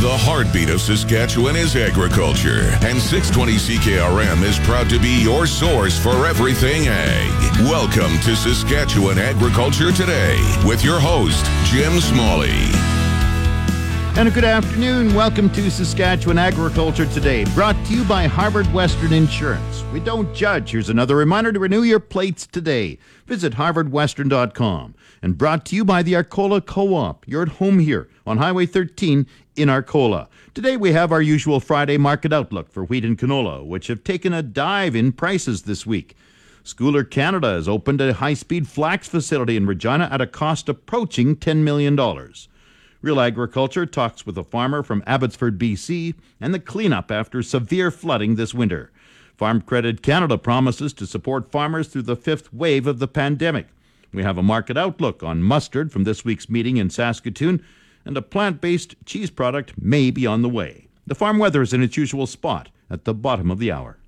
The heartbeat of Saskatchewan is agriculture, and 620 CKRM is proud to be your source for everything ag. Welcome to Saskatchewan Agriculture Today with your host, Jim Smalley. And a good afternoon. Welcome to Saskatchewan Agriculture Today, brought to you by Harvard Western Insurance. We don't judge. Here's another reminder to renew your plates today. Visit harvardwestern.com. And brought to you by the Arcola Co op. You're at home here on Highway 13 in Arcola. Today we have our usual Friday market outlook for wheat and canola, which have taken a dive in prices this week. Scoular Canada has opened a high speed flax facility in Regina at a cost approaching $10 million. Real Agriculture talks with a farmer from Abbotsford, BC, and the cleanup after severe flooding this winter. Farm Credit Canada promises to support farmers through the fifth wave of the pandemic. We have a market outlook on mustard from this week's meeting in Saskatoon, and a plant based cheese product may be on the way. The farm weather is in its usual spot at the bottom of the hour.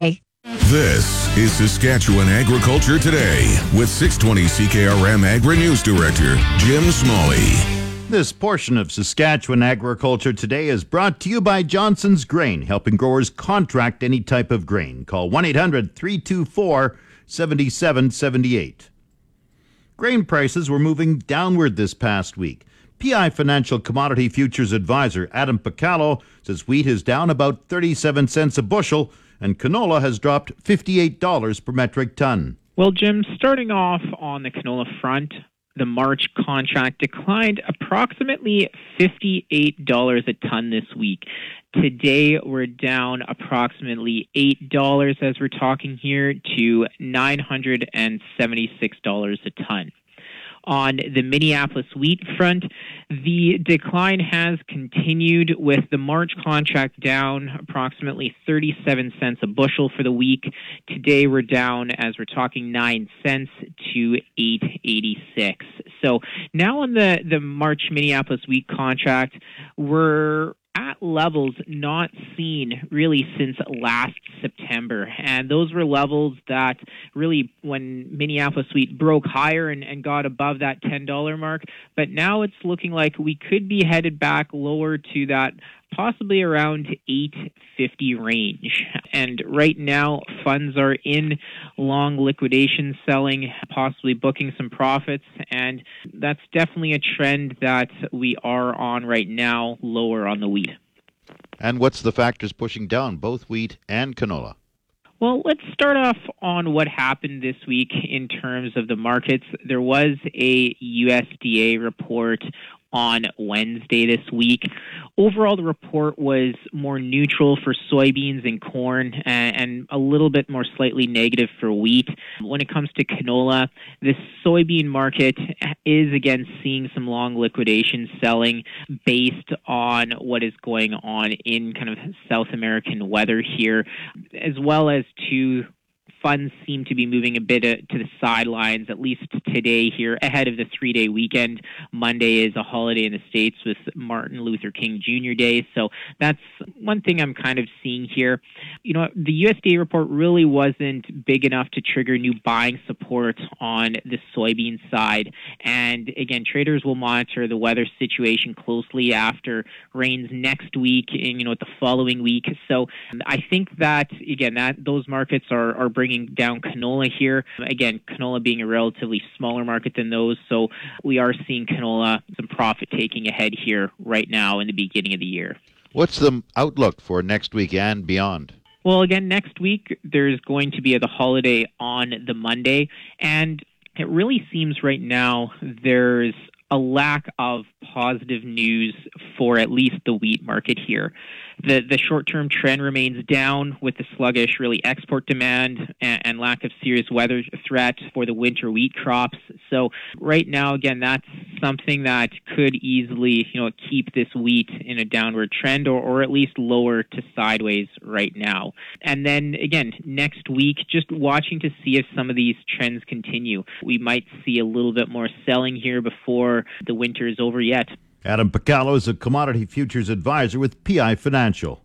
Hey. This is Saskatchewan Agriculture Today with 620 CKRM Agri News Director Jim Smalley. This portion of Saskatchewan Agriculture Today is brought to you by Johnson's Grain, helping growers contract any type of grain. Call 1 800 324 7778. Grain prices were moving downward this past week. PI Financial Commodity Futures Advisor Adam Picallo says wheat is down about 37 cents a bushel and canola has dropped $58 per metric ton. Well, Jim, starting off on the canola front, the March contract declined approximately $58 a ton this week. Today, we're down approximately $8 as we're talking here to $976 a ton. On the Minneapolis wheat front, the decline has continued with the March contract down approximately 37 cents a bushel for the week. Today we're down as we're talking 9 cents to 8.86. So now on the the March Minneapolis wheat contract, we're at levels not seen really since last September. And those were levels that really, when Minneapolis wheat broke higher and, and got above that $10 mark, but now it's looking like we could be headed back lower to that possibly around 850 range. And right now, funds are in long liquidation selling, possibly booking some profits. And that's definitely a trend that we are on right now, lower on the wheat. And what's the factors pushing down both wheat and canola? Well, let's start off on what happened this week in terms of the markets. There was a USDA report on Wednesday this week. Overall, the report was more neutral for soybeans and corn and, a little bit more slightly negative for wheat. When it comes to canola, the soybean market is again seeing some long liquidation selling based on what is going on in kind of South American weather here, as well as to funds seem to be moving a bit uh, to the sidelines, at least today here, ahead of the three day weekend. Monday is a holiday in the States with Martin Luther King Jr. Day. So that's one thing I'm kind of seeing here. You know, the USDA report really wasn't big enough to trigger new buying support on the soybean side. And again, traders will monitor the weather situation closely after rains next week and, you know, the following week. So I think that, again, that those markets are, are bringing bringing down canola here. Again, canola being a relatively smaller market than those, so we are seeing canola some profit taking ahead here right now in the beginning of the year. What's the outlook for next week and beyond? Well, again, next week there's going to be the holiday on the Monday, and it really seems right now there's a lack of positive news for at least the wheat market here. The, the short term trend remains down with the sluggish, really export demand and, and lack of serious weather threat for the winter wheat crops. So, right now, again, that's something that could easily you know, keep this wheat in a downward trend or, or at least lower to sideways right now. And then, again, next week, just watching to see if some of these trends continue. We might see a little bit more selling here before the winter is over yet. Adam Picallo is a commodity futures advisor with PI Financial.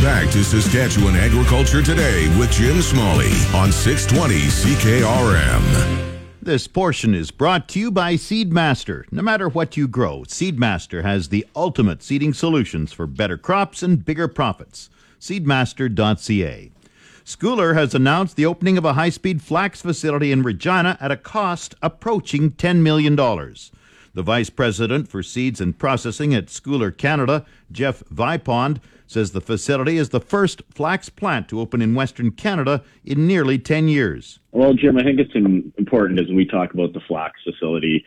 Back to Saskatchewan Agriculture Today with Jim Smalley on 620 CKRM. This portion is brought to you by Seedmaster. No matter what you grow, Seedmaster has the ultimate seeding solutions for better crops and bigger profits. Seedmaster.ca. Scoular has announced the opening of a high speed flax facility in Regina at a cost approaching $10 million. The vice president for seeds and processing at Scoular Canada, Jeff Vipond, says the facility is the first flax plant to open in Western Canada in nearly 10 years. Well, Jim, I think it's important as we talk about the flax facility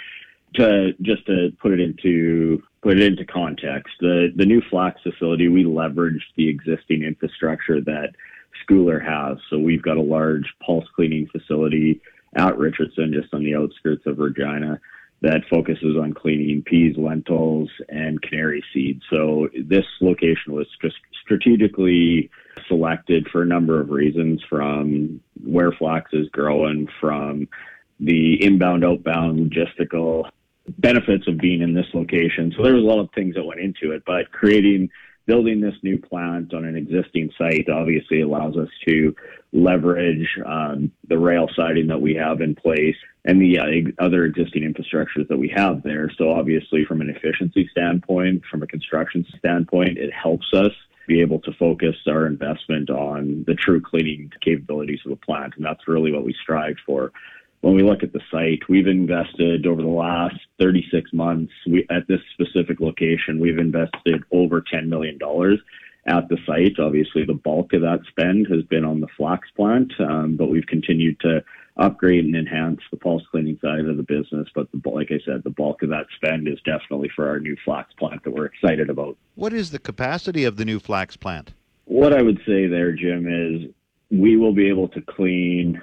to just to put it into put it into context. The the new flax facility we leveraged the existing infrastructure that Scoular has. So we've got a large pulse cleaning facility at Richardson, just on the outskirts of Regina that focuses on cleaning peas, lentils, and canary seeds. So this location was just strategically selected for a number of reasons from where flax is growing, from the inbound, outbound logistical benefits of being in this location. So there was a lot of things that went into it, but creating building this new plant on an existing site obviously allows us to leverage um, the rail siding that we have in place and the uh, other existing infrastructures that we have there. So obviously, from an efficiency standpoint, from a construction standpoint, it helps us be able to focus our investment on the true cleaning capabilities of the plant, and that's really what we strive for when we look at the site, we've invested over the last 36 months we, at this specific location, we've invested over $10 million at the site. Obviously, the bulk of that spend has been on the flax plant, um, but we've continued to upgrade and enhance the pulse cleaning side of the business. But the, like I said, the bulk of that spend is definitely for our new flax plant that we're excited about. What is the capacity of the new flax plant? What I would say there, Jim, is we will be able to clean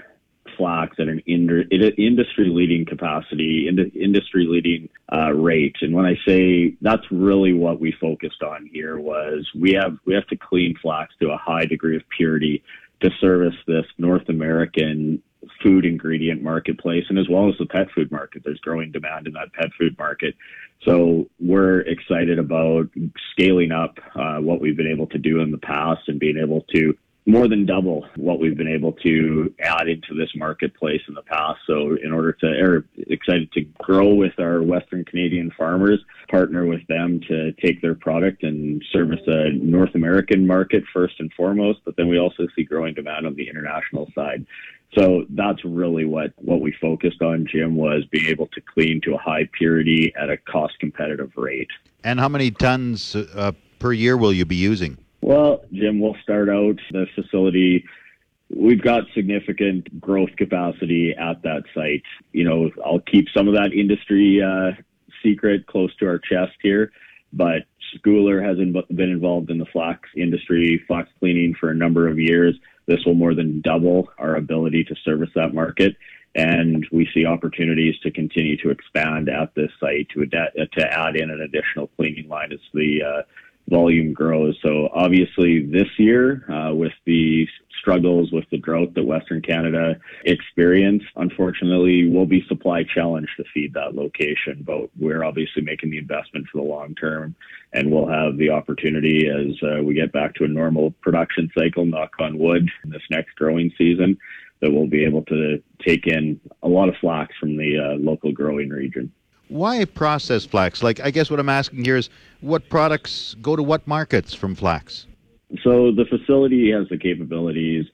flax at an industry leading capacity, industry leading uh, rate. And when I say that's really what we focused on here was we have we have to clean flax to a high degree of purity to service this North American food ingredient marketplace and as well as the pet food market. There's growing demand in that pet food market. So we're excited about scaling up uh, what we've been able to do in the past and being able to more than double what we've been able to add into this marketplace in the past. So, in order to, are excited to grow with our Western Canadian farmers, partner with them to take their product and service a North American market first and foremost, but then we also see growing demand on the international side. So that's really what, what we focused on, Jim, was being able to clean to a high purity at a cost competitive rate. And how many tons uh, per year will you be using? Well, Jim, we'll start out the facility. We've got significant growth capacity at that site. You know, I'll keep some of that industry uh, secret close to our chest here, but Scoular has been involved in the flax industry, flax cleaning for a number of years. This will more than double our ability to service that market and we see opportunities to continue to expand at this site to, ad- to add in an additional cleaning line as the uh, volume grows. So obviously this year, uh, with the struggles with the drought that Western Canada experienced, unfortunately, we'll be supply challenged to feed that location. But we're obviously making the investment for the long term, and we'll have the opportunity as uh, we get back to a normal production cycle, knock on wood, in this next growing season, that we'll be able to take in a lot of flax from the uh, local growing region. Why processed flax? Like, I guess what I'm asking here is what products go to what markets from flax? So the facility has the capabilities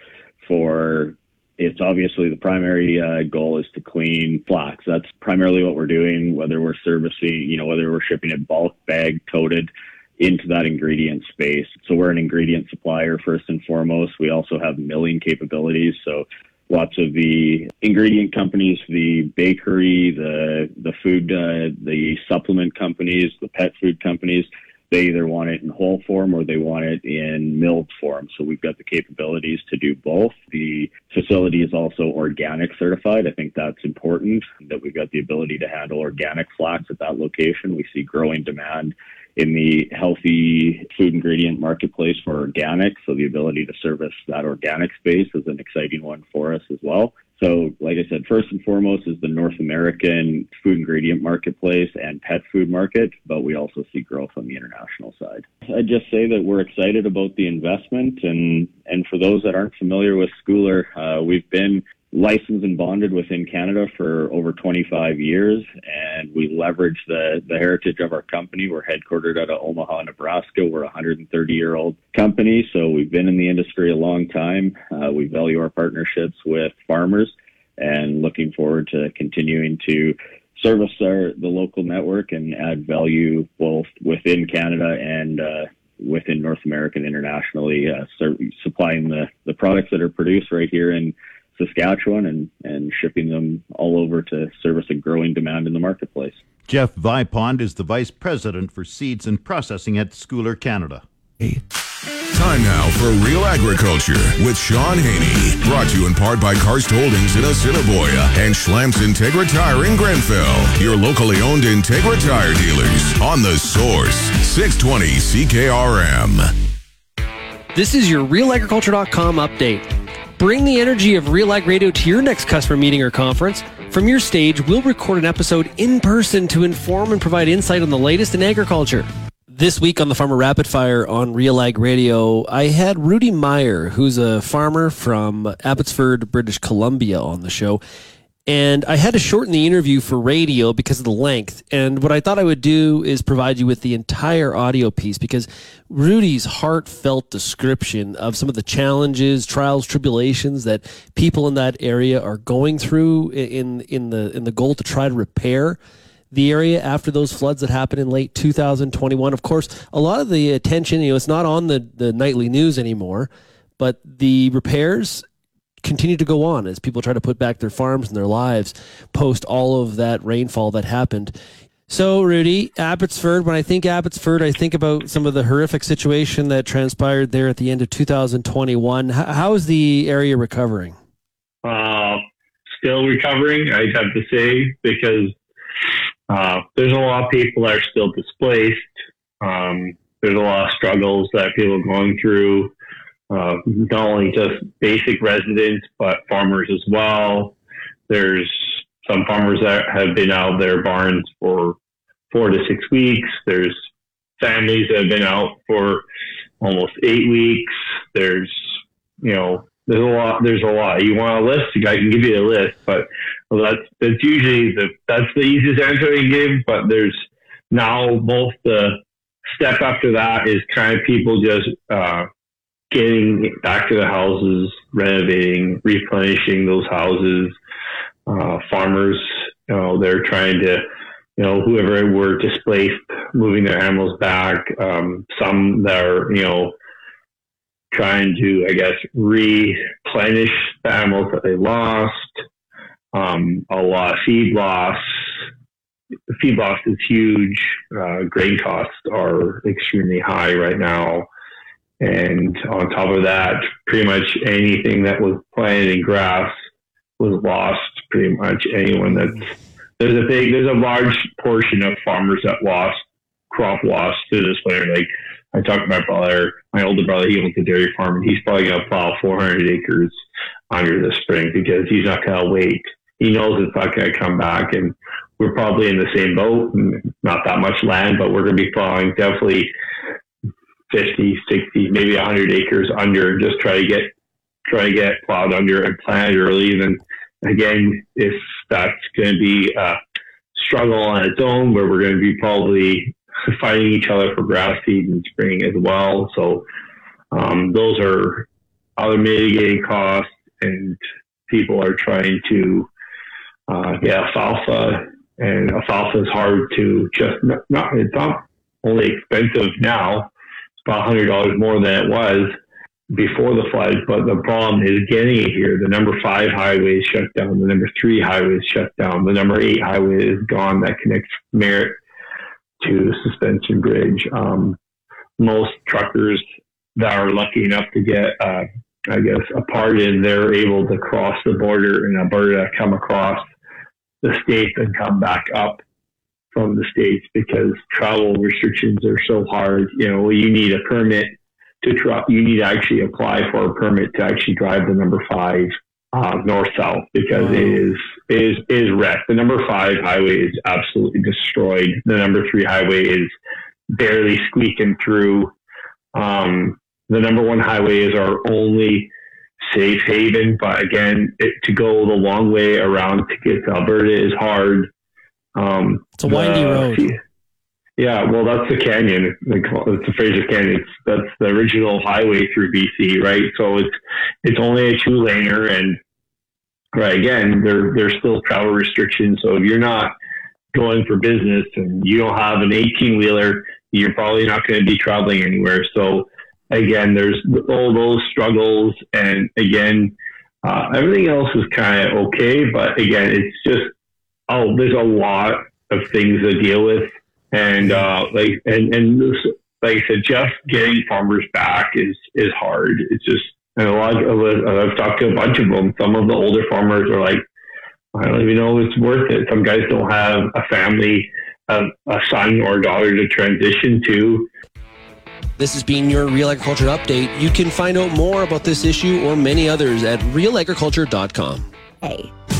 for it's obviously the primary uh, goal is to clean flax. That's primarily what we're doing, whether we're servicing, you know, whether we're shipping it bulk, bag, toted into that ingredient space. So we're an ingredient supplier first and foremost. We also have milling capabilities. So lots of the ingredient companies, the bakery, the the food, uh, the supplement companies, the pet food companies. they either want it in whole form or they want it in milled form. So we've got the capabilities to do both. The facility is also organic certified. I think that's important that we've got the ability to handle organic flax at that location. We see growing demand in the healthy food ingredient marketplace for organic. So the ability to service that organic space is an exciting one for us as well. So, like I said, first and foremost is the North American food ingredient marketplace and pet food market, but we also see growth on the international side. I'd just say that we're excited about the investment, and and for those that aren't familiar with Scoular, uh, we've been licensed and bonded within Canada for over 25 years, and we leverage the, the heritage of our company. We're headquartered out of Omaha, Nebraska. We're a 130 year old company, so we've been in the industry a long time. Uh, we value our partnerships with farmers and looking forward to continuing to service our, the local network and add value both within Canada and uh, within North America and internationally, uh, supplying the, the products that are produced right here in Saskatchewan and, and shipping them all over to service a growing demand in the marketplace. Jeff Vipond is the Vice President for Seeds and Processing at Scoular Canada. Hey. Time now for Real Agriculture with Shaun Haney. Brought to you in part by Karst Holdings in Assiniboia and Schlamps Integra Tire in Grenfell. Your locally owned Integra Tire dealers on the source 620 CKRM. This is your RealAgriculture.com update. Bring the energy of Real Ag Radio to your next customer meeting or conference. From your stage, we'll record an episode in person to inform and provide insight on the latest in agriculture. This week on the Farmer Rapid Fire on Real Ag Radio, I had Rudy Meyer, who's a farmer from Abbotsford, British Columbia, on the show. And I had to shorten the interview for radio because of the length. And what I thought I would do is provide you with the entire audio piece because Rudy's heartfelt description of some of the challenges, trials, tribulations that people in that area are going through in in the in the goal to try to repair the area after those floods that happened in late 2021. Of course, a lot of the attention, you know, it's not on the, the nightly news anymore, but the repairs continue to go on as people try to put back their farms and their lives post all of that rainfall that happened. So, Rudy, Abbotsford, when I think Abbotsford, I think about some of the horrific situation that transpired there at the end of 2021. How is the area recovering? Uh, still recovering, I'd have to say, because uh, there's a lot of people that are still displaced. Um, there's a lot of struggles that people are going through uh, not only just basic residents, but farmers as well. There's some farmers that have been out their barns for four to six weeks. There's families that have been out for almost eight weeks. There's, you know, there's a lot. There's a lot. You want a list? I can give you a list, but well, that's that's usually the that's the easiest answer to give. But there's now both the step after that is kind of people just uh, getting back to the houses, renovating, replenishing those houses. Uh, farmers, you know, they're trying to, you know, whoever were displaced, moving their animals back. Um, some that are, you know, trying to, I guess, replenish the animals that they lost. Um, a lot of feed loss. Feed loss is huge. Uh, grain costs are extremely high right now. And on top of that, pretty much anything that was planted in grass was lost. Pretty much anyone that there's a big, there's a large portion of farmers that lost crop loss to this winter. Like I talked to my brother, my older brother, he owns a dairy farm and he's probably going to plow 400 acres under the spring because he's not going to wait. He knows it's not going to come back and we're probably in the same boat, not that much land, but we're going to be plowing definitely 50, 60, maybe 100 acres under, just try to get try to get plowed under and planted early. Then again, if that's going to be a struggle on its own, where we're going to be probably fighting each other for grass seed in spring as well. So um, those are other mitigating costs, and people are trying to uh, get alfalfa, and alfalfa is hard to just not. It's not only expensive now about hundred dollars more than it was before the flood. But the problem is getting it here. The number five highway is shut down. The number three highway is shut down. The number eight highway is gone. That connects Merritt to Spences Bridge. Um, most truckers that are lucky enough to get, uh, I guess, a pardon, they're able to cross the border in Alberta, come across the states, and come back up from the states because travel restrictions are so hard. You know, you need a permit to truck. You need to actually apply for a permit to actually drive the number five uh, north south because wow. it is is is wrecked. The number five highway is absolutely destroyed. The number three highway is barely squeaking through. Um, the number one highway is our only safe haven, but again, it, to go the long way around to get to Alberta is hard. Um, it's a windy the, road. Yeah, well, that's the canyon. It's the Fraser Canyon. It's, that's the original highway through BC, right? So it's it's only a two laner, and right again, there there's still travel restrictions. So if you're not going for business and you don't have an 18 wheeler, you're probably not going to be traveling anywhere. So again, there's all those struggles, and again, uh, everything else is kind of okay. But again, it's just oh, there's a lot of things to deal with and uh, like and and this, like I said, just getting farmers back is is hard. It's just and a lot of I've talked to a bunch of them. Some of the older farmers are like, I don't even know if it's worth it. Some guys don't have a family, a, a son or daughter to transition to. This has been your Real Agriculture Update. You can find out more about this issue or many others at realagriculture.com. Hey.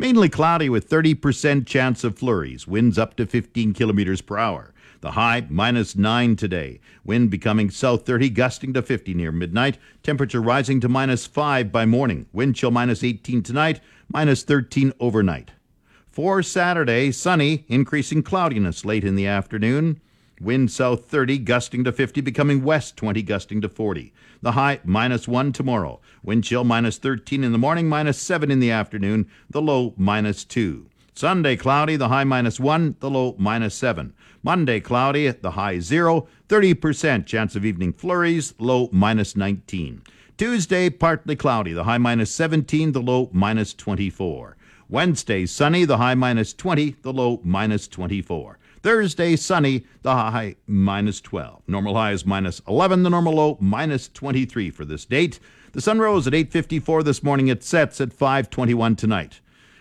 Mainly cloudy with 30% chance of flurries, winds up to 15 kilometers per hour. The high minus 9 today. Wind becoming south 30, gusting to 50 near midnight. Temperature rising to minus 5 by morning. Wind chill minus 18 tonight, minus 13 overnight. For Saturday, sunny, increasing cloudiness late in the afternoon. Wind south 30, gusting to 50, becoming west 20, gusting to 40. The high minus 1 tomorrow. Wind chill minus 13 in the morning, minus 7 in the afternoon. The low minus 2. Sunday cloudy, the high minus 1, the low minus 7. Monday cloudy, the high 0, 30% chance of evening flurries, low minus 19. Tuesday partly cloudy, the high minus 17, the low minus 24. Wednesday sunny, the high minus 20, the low minus 24. Thursday, sunny, the high minus 12. Normal high is minus 11, the normal low minus 23 for this date. The sun rose at 8:54 this morning. It sets at 5:21 tonight.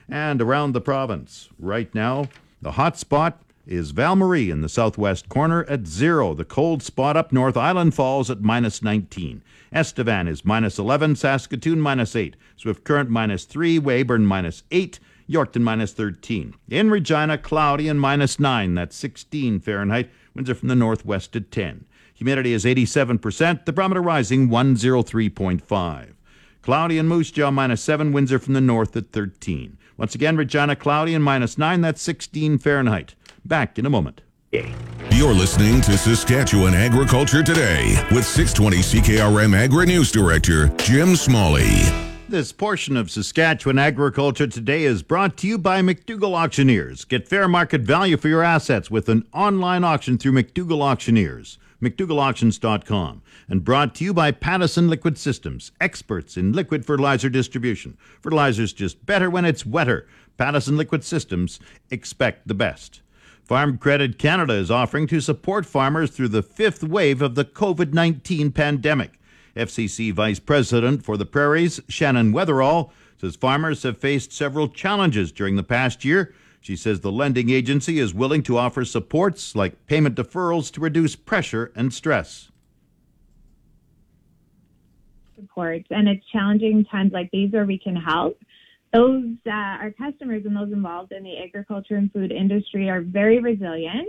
And around the province, right now, the hot spot is Val Marie in the southwest corner at zero. The cold spot up north, Island Falls at minus 19. Estevan is minus 11, Saskatoon minus 8, Swift Current minus 3, Weyburn minus 8, Yorkton minus 13. In Regina, cloudy and minus 9. That's 16 Fahrenheit. Winds are from the northwest at 10. Humidity is 87%. The barometer rising 103.5. Cloudy and Moose Jaw minus 7. Winds are from the north at 13. Once again, Regina cloudy and minus 9. That's 16 Fahrenheit. Back in a moment. You're listening to Saskatchewan Agriculture Today with 620 CKRM Agri News Director Jim Smalley. This portion of Saskatchewan Agriculture Today is brought to you by McDougall Auctioneers. Get fair market value for your assets with an online auction through McDougall Auctioneers. McDougallAuctions.com. And brought to you by Pattison Liquid Systems, experts in liquid fertilizer distribution. Fertilizer's just better when it's wetter. Pattison Liquid Systems, expect the best. Farm Credit Canada is offering to support farmers through the fifth wave of the COVID 19 pandemic. FCC Vice President for the Prairies, Shannon Weatherall, says farmers have faced several challenges during the past year. She says the lending agency is willing to offer supports like payment deferrals to reduce pressure and stress. Supports, and it's challenging times like these where we can help. Those uh, our customers and those involved in the agriculture and food industry are very resilient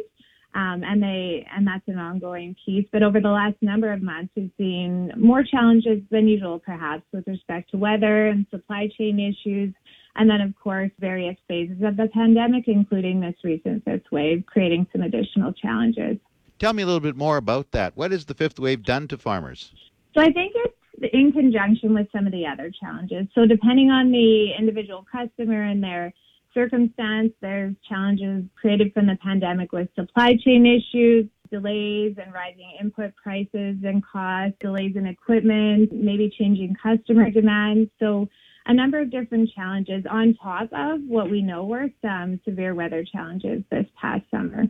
um, and they and that's an ongoing piece. But over the last number of months, we've seen more challenges than usual, perhaps with respect to weather and supply chain issues, and then of course various phases of the pandemic, including this recent fifth wave, creating some additional challenges. Tell me a little bit more about that. What has the fifth wave done to farmers? So I think it's in conjunction with some of the other challenges. So depending on the individual customer and their circumstance, there's challenges created from the pandemic with supply chain issues, delays and rising input prices and costs, delays in equipment, maybe changing customer demands. So a number of different challenges on top of what we know were some severe weather challenges this past summer.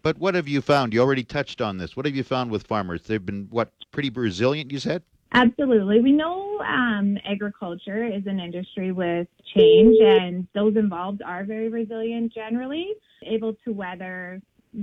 But what have you found? You already touched on this. What have you found with farmers? They've been, what, pretty resilient, you said? Absolutely. We know um, agriculture is an industry with change, and those involved are very resilient generally, able to weather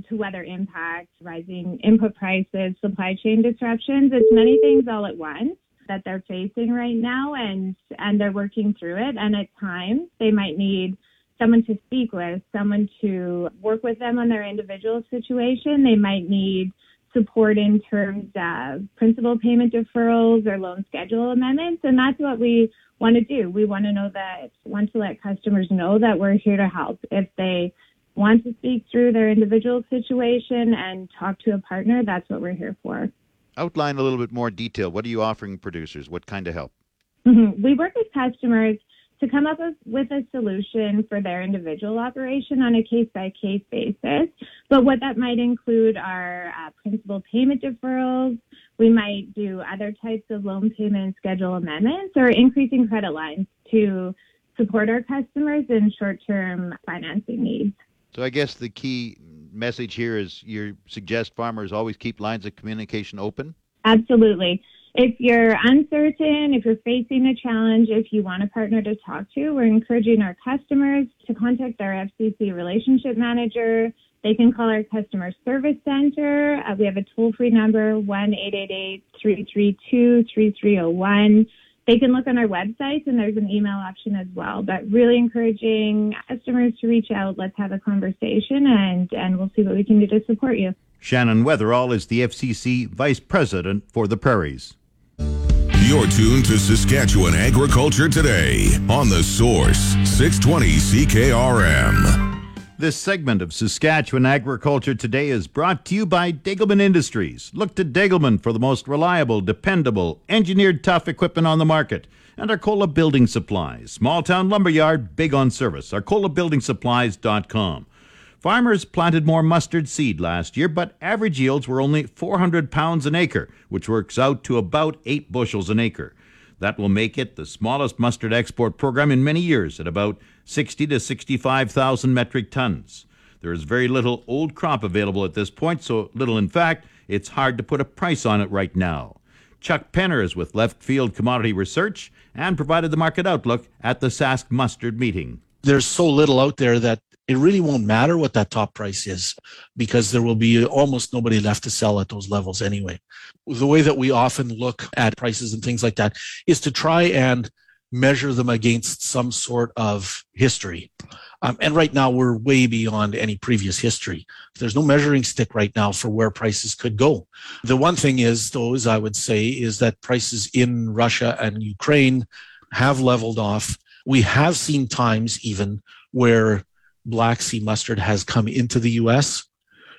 to weather impacts, rising input prices, supply chain disruptions. It's many things all at once that they're facing right now and and they're working through it and at times they might need someone to speak with, someone to work with them on their individual situation. They might need support in terms of principal payment deferrals or loan schedule amendments. And that's what we want to do. We want to know that, want to let customers know that we're here to help. If they want to speak through their individual situation and talk to a partner, that's what we're here for. Outline a little bit more detail. What are you offering producers? What kind of help? Mm-hmm. We work with customers to come up with, a solution for their individual operation on a case by case basis. But what that might include are uh, principal payment deferrals. We might do other types of loan payment schedule amendments or increasing credit lines to support our customers in short term financing needs. So I guess the key message here is you suggest farmers always keep lines of communication open? Absolutely if you're uncertain, if you're facing a challenge, if you want a partner to talk to, we're encouraging our customers to contact our FCC relationship manager. They can call our customer service center. Uh, we have a toll free number, 1 332 3301. They can look on our website and there's an email option as well. But really encouraging customers to reach out. Let's have a conversation and, and we'll see what we can do to support you. Shannon Weatherall is the FCC Vice President for the Prairies. You're tuned to Saskatchewan Agriculture Today on the Source 620 CKRM. This segment of Saskatchewan Agriculture Today is brought to you by Degelman Industries. Look to Degelman for the most reliable, dependable, engineered tough equipment on the market. And Arcola Building Supplies, small town lumberyard, big on service. ArcolaBuildingSupplies.com. Farmers planted more mustard seed last year, but average yields were only 400 pounds an acre, which works out to about 8 bushels an acre. That will make it the smallest mustard export program in many years at about 60 to 65,000 metric tons. There is very little old crop available at this point, so little in fact, it's hard to put a price on it right now. Chuck Penner is with Left Field Commodity Research and provided the market outlook at the Sask Mustard meeting. There's so little out there that it really won't matter what that top price is because there will be almost nobody left to sell at those levels anyway. The way that we often look at prices and things like that is to try and measure them against some sort of history. Um, and right now, we're way beyond any previous history. There's no measuring stick right now for where prices could go. The one thing is, though, is I would say, is that prices in Russia and Ukraine have leveled off. We have seen times even where Black Sea mustard has come into the US.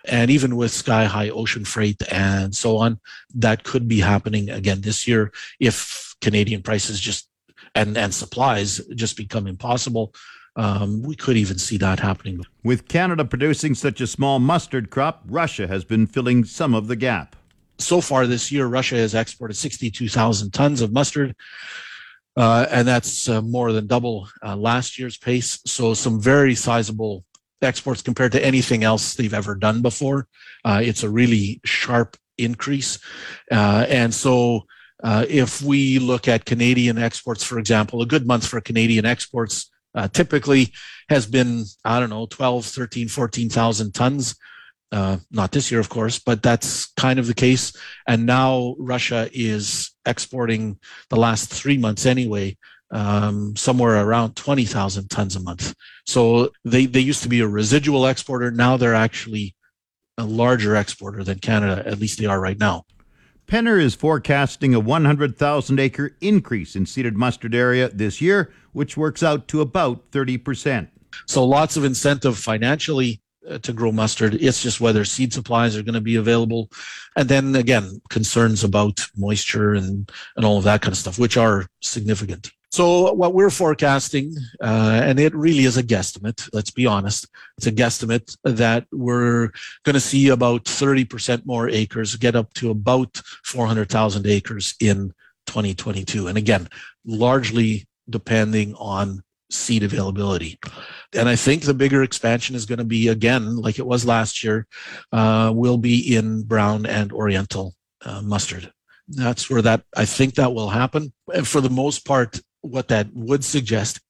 And even with sky high ocean freight and so on, that could be happening again this year if Canadian prices just and, and supplies just become impossible. Um, we could even see that happening. With Canada producing such a small mustard crop, Russia has been filling some of the gap. So far this year, Russia has exported 62,000 tons of mustard uh, and that's uh, more than double uh, last year's pace. So some very sizable exports compared to anything else they've ever done before. Uh, it's a really sharp increase, uh, and so. Uh, if we look at Canadian exports, for example, a good month for Canadian exports typically has been, I don't know, 12, 13, 14,000 tons. Not this year, of course, but that's kind of the case. And now Russia is exporting the last three months anyway, um, somewhere around 20,000 tons a month. So they, they used to be a residual exporter. Now they're actually a larger exporter than Canada. At least they are right now. Penner is forecasting a 100,000 acre increase in seeded mustard area this year, which works out to about 30%. So lots of incentive financially to grow mustard. It's just whether seed supplies are going to be available. And then again, concerns about moisture and, and all of that kind of stuff, which are significant. So what we're forecasting, uh, and it really is a guesstimate. Let's be honest. It's a guesstimate that we're going to see about 30% more acres, get up to about 400,000 acres in 2022. And again, largely depending on seed availability. And I think the bigger expansion is going to be again, like it was last year, uh, will be in brown and oriental uh, mustard. That's where that I think that will happen. And for the most part, what that would suggest,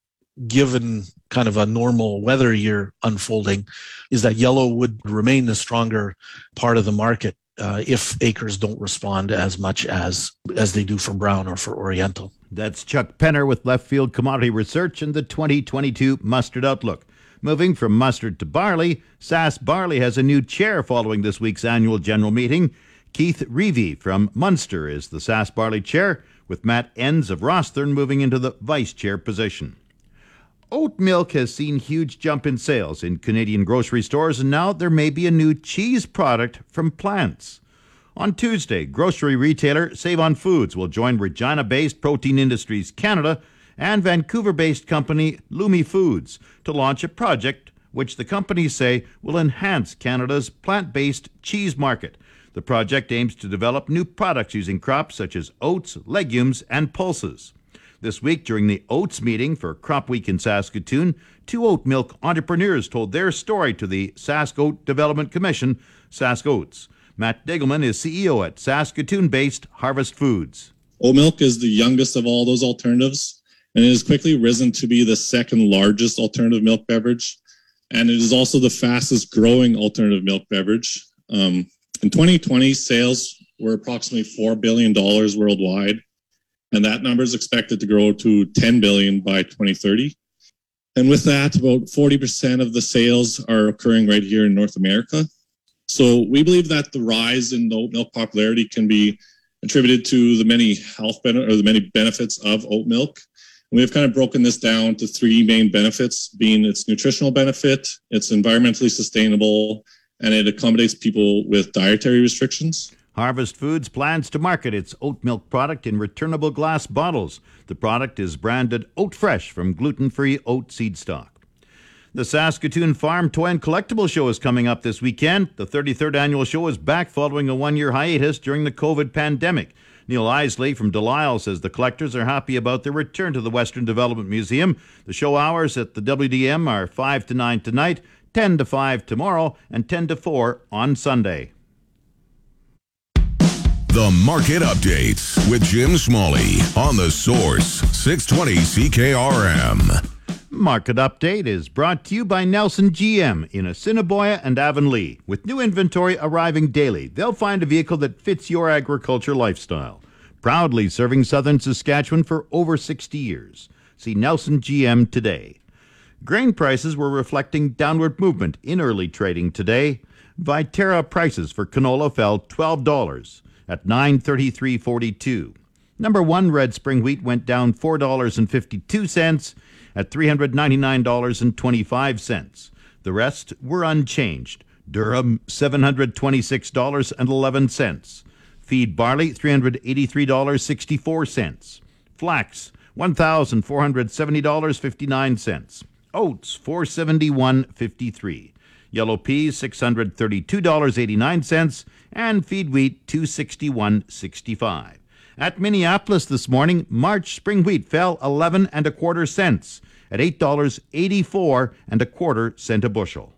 given kind of a normal weather year unfolding, is that yellow would remain the stronger part of the market uh, if acres don't respond as much as as they do for brown or for oriental. That's Chuck Penner with Left Field Commodity Research and the 2022 Mustard Outlook. Moving from mustard to barley, Sask Barley has a new chair following this week's annual general meeting. Keith Reevy from Muenster is the Sask Barley chair, with Matt Enns of Rosthern moving into the vice chair position. Oat milk has seen huge jump in sales in Canadian grocery stores, and now there may be a new cheese product from plants. On Tuesday, grocery retailer Save On Foods will join Regina based Protein Industries Canada and Vancouver based company Lumi Foods to launch a project which the companies say will enhance Canada's plant based cheese market. The project aims to develop new products using crops such as oats, legumes, and pulses. This week, during the Oats meeting for Crop Week in Saskatoon, two oat milk entrepreneurs told their story to the Sask Oat Development Commission, Sask Oats. Matt Digelman is CEO at Saskatoon based Harvest Foods. Oat milk is the youngest of all those alternatives, and it has quickly risen to be the second largest alternative milk beverage. And it is also the fastest growing alternative milk beverage. Um, in 2020, sales were approximately $4 billion worldwide, and that number is expected to grow to 10 billion by 2030. And with that, about 40% of the sales are occurring right here in North America. So we believe that the rise in oat milk popularity can be attributed to the many health benefits or the many benefits of oat milk. And we've kind of broken this down to three main benefits being its nutritional benefit, it's environmentally sustainable, and it accommodates people with dietary restrictions. Harvest Foods plans to market its oat milk product in returnable glass bottles. The product is branded Oat Fresh from gluten free oat seed stock. The Saskatoon Farm Toy and Collectible Show is coming up this weekend. The 33rd annual show is back following a one year hiatus during the COVID pandemic. Neil Isley from Delisle says the collectors are happy about their return to the Western Development Museum. The show hours at the WDM are 5 to 9 tonight, 10 to 5 tomorrow, and 10 to 4 on Sunday. The Market Updates with Jim Smalley on the Source 620 CKRM. Market Update is brought to you by Nelson GM in Assiniboia and Avonlea. With new inventory arriving daily, they'll find a vehicle that fits your agriculture lifestyle. Proudly serving southern Saskatchewan for over 60 years. See Nelson GM today. Grain prices were reflecting downward movement in early trading today. Viterra prices for canola fell $12 at 933.42. Number 1 red spring wheat went down $4.52 at $399.25. The rest were unchanged. Durum, $726.11. Feed barley, $383.64. Flax, $1,470.59. Oats, $471.53. Yellow peas, $632.89. And feed wheat, $261.65. At Minneapolis this morning, March spring wheat fell 11 and a quarter cents at $8.84 and a quarter cent a bushel.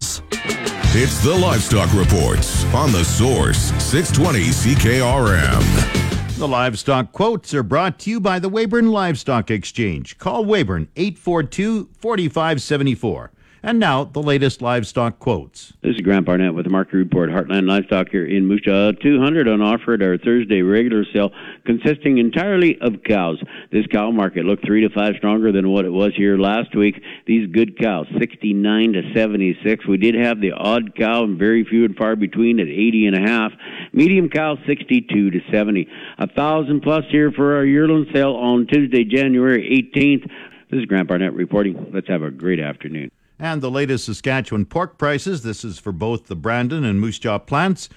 It's the Livestock Reports on the Source 620 CKRM. The livestock quotes are brought to you by the Weyburn Livestock Exchange. Call Weyburn 842 4574. And now, the latest livestock quotes. This is Grant Barnett with the market report. Heartland Livestock here in Moose Jaw. 200 on offer at our Thursday regular sale, consisting entirely of cows. This cow market looked three to five stronger than what it was here last week. These good cows, 69 to 76. We did have the odd cow and very few and far between at 80 and a half. Medium cow, 62 to 70. A thousand plus here for our yearling sale on Tuesday, January 18th. This is Grant Barnett reporting. Let's have a great afternoon. And the latest Saskatchewan pork prices. This is for both the Brandon and Moose Jaw plants.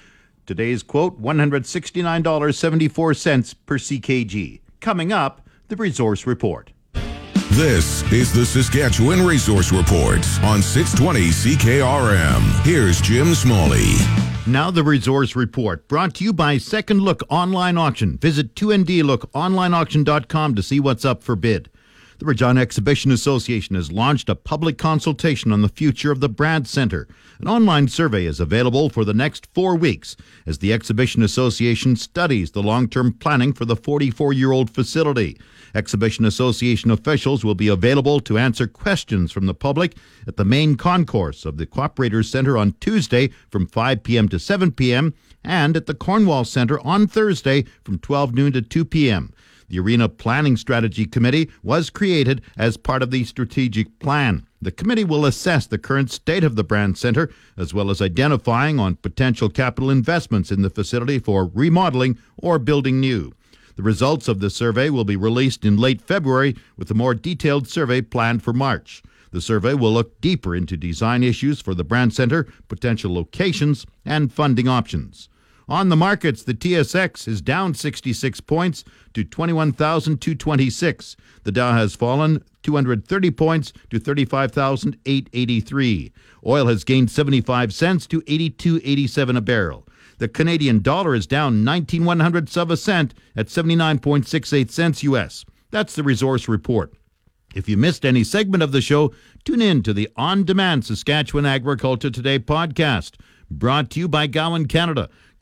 Today's quote $169.74 per CKG. Coming up, the resource report. This is the Saskatchewan Resource Report on 620 CKRM. Here's Jim Smalley. Now the resource report brought to you by Second Look Online Auction. Visit 2ndlookonlineauction.com to see what's up for bid. The Regina Exhibition Association has launched a public consultation on the future of the Brandt Center. An online survey is available for the next four weeks as the Exhibition Association studies the long term planning for the 44 year old facility. Exhibition Association officials will be available to answer questions from the public at the main concourse of the Cooperators Center on Tuesday from 5 p.m. to 7 p.m. and at the Cornwall Center on Thursday from 12 noon to 2 p.m. The Arena Planning Strategy Committee was created as part of the strategic plan. The committee will assess the current state of the Brandt Center, as well as identifying on potential capital investments in the facility for remodeling or building new. The results of the survey will be released in late February, with a more detailed survey planned for March. The survey will look deeper into design issues for the Brandt Center, potential locations, and funding options. On the markets, the TSX is down 66 points to 21,226. The Dow has fallen 230 points to 35,883. Oil has gained 75 cents to 82.87 a barrel. The Canadian dollar is down 19 one hundredths of a cent at 79.68 cents US. That's the resource report. If you missed any segment of the show, tune in to the On Demand Saskatchewan Agriculture Today podcast, brought to you by Gowan Canada.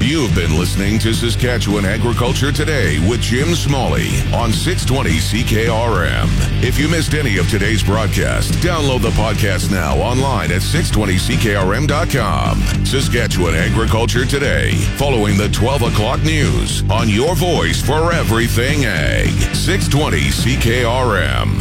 You've been listening to Saskatchewan Agriculture Today with Jim Smalley on 620 CKRM. If you missed any of today's broadcast, download the podcast now online at 620CKRM.com. Saskatchewan Agriculture Today, following the 12 o'clock news on your voice for everything ag. 620 CKRM.